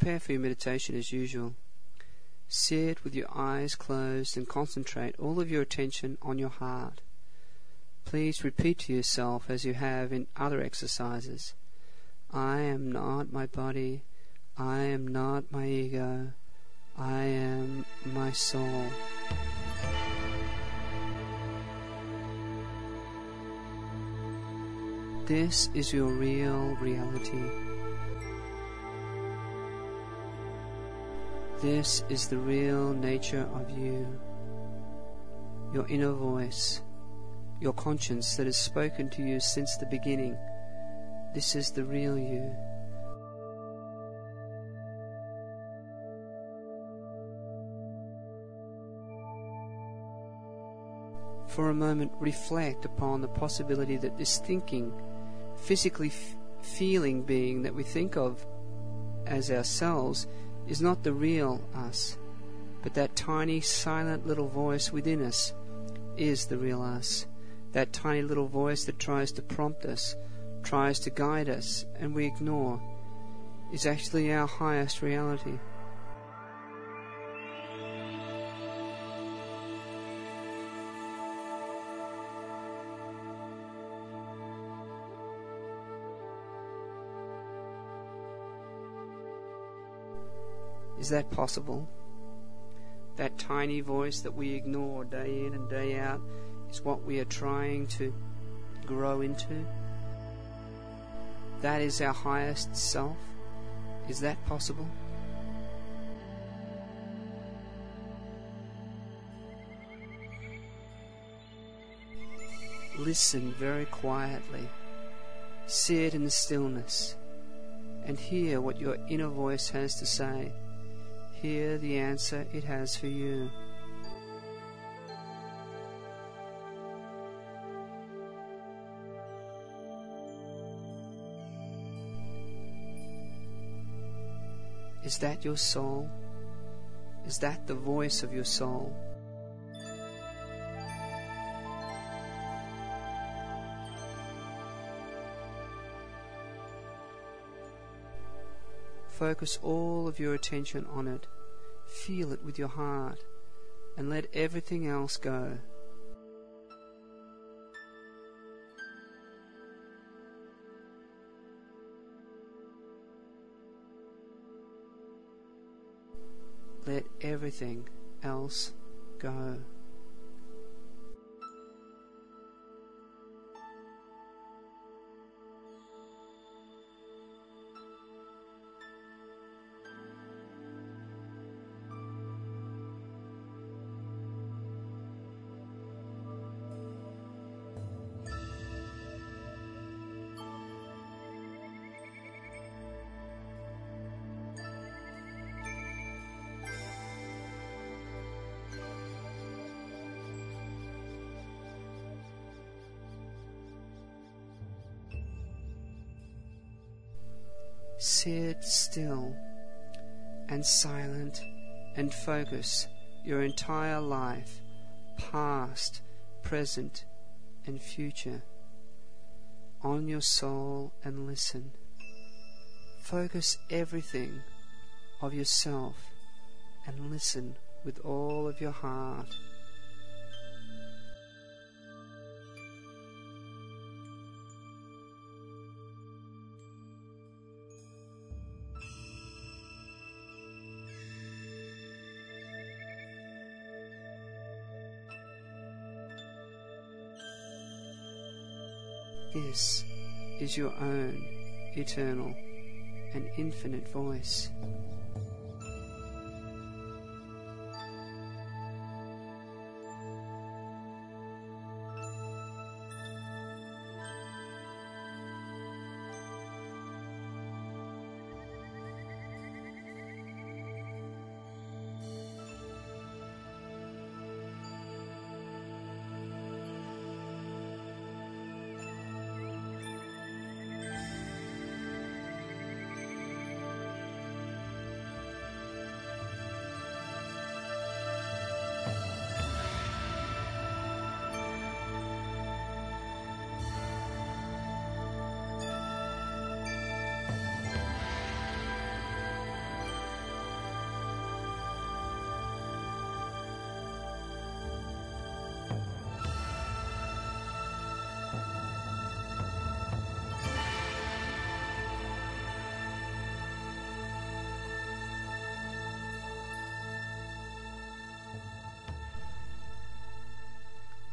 prepare for your meditation as usual. Sit with your eyes closed and concentrate all of your attention on your heart. Please repeat to yourself as you have in other exercises I am not my body, I am not my ego, I am my soul. This is your real reality. This is the real nature of you. Your inner voice, your conscience that has spoken to you since the beginning. This is the real you. For a moment, reflect upon the possibility that this thinking physically f- feeling being that we think of as ourselves is not the real us, but that tiny, silent little voice within us is the real us. That tiny little voice that tries to prompt us, tries to guide us, and we ignore, is actually our highest reality. Is that possible? That tiny voice that we ignore day in and day out is what we are trying to grow into? That is our highest self? Is that possible? Listen very quietly. Sit in the stillness and hear what your inner voice has to say. Hear the answer it has for you. Is that your soul? Is that the voice of your soul? Focus all of your attention on it. Feel it with your heart and let everything else go. Let everything else go. Sit still and silent and focus your entire life, past, present, and future, on your soul and listen. Focus everything of yourself and listen with all of your heart. This is your own eternal and infinite voice.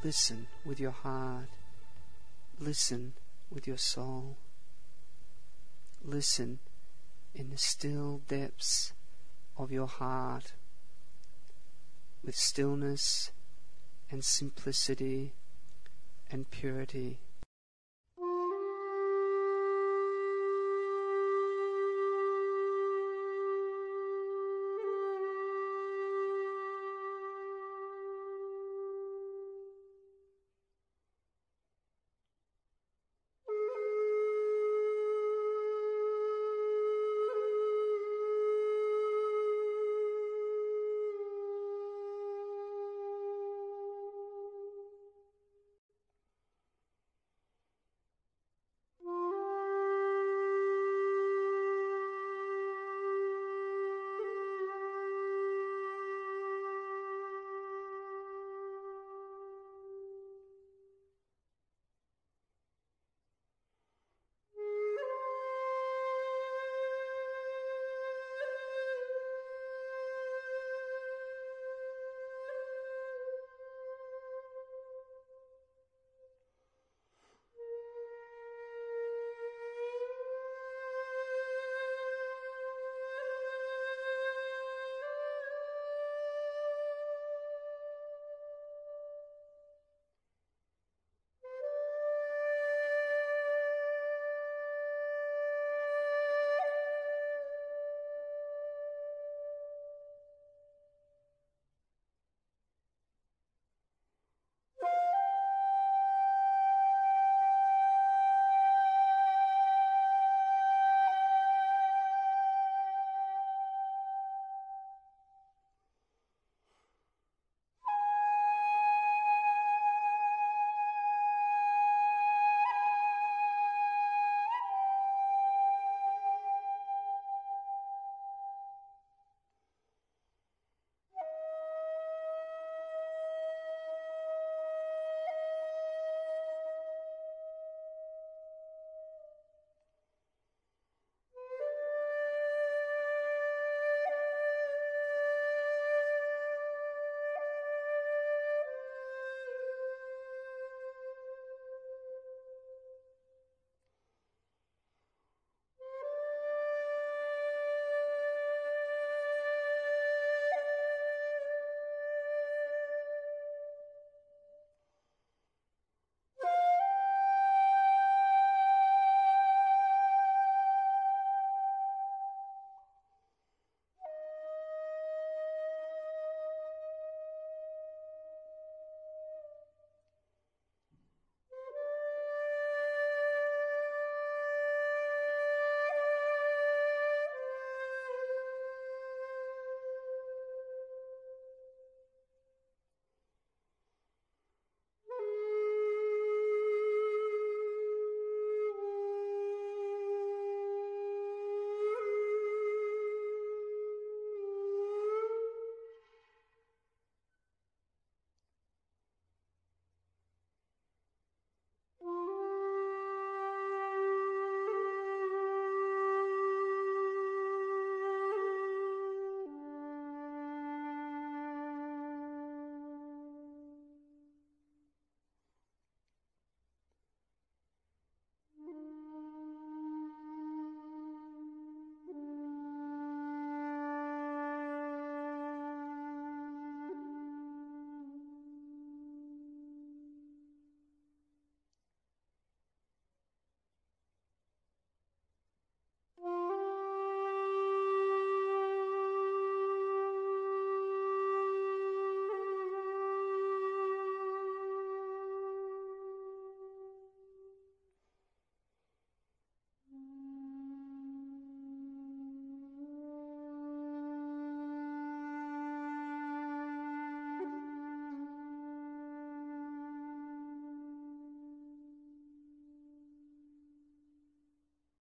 Listen with your heart. Listen with your soul. Listen in the still depths of your heart with stillness and simplicity and purity.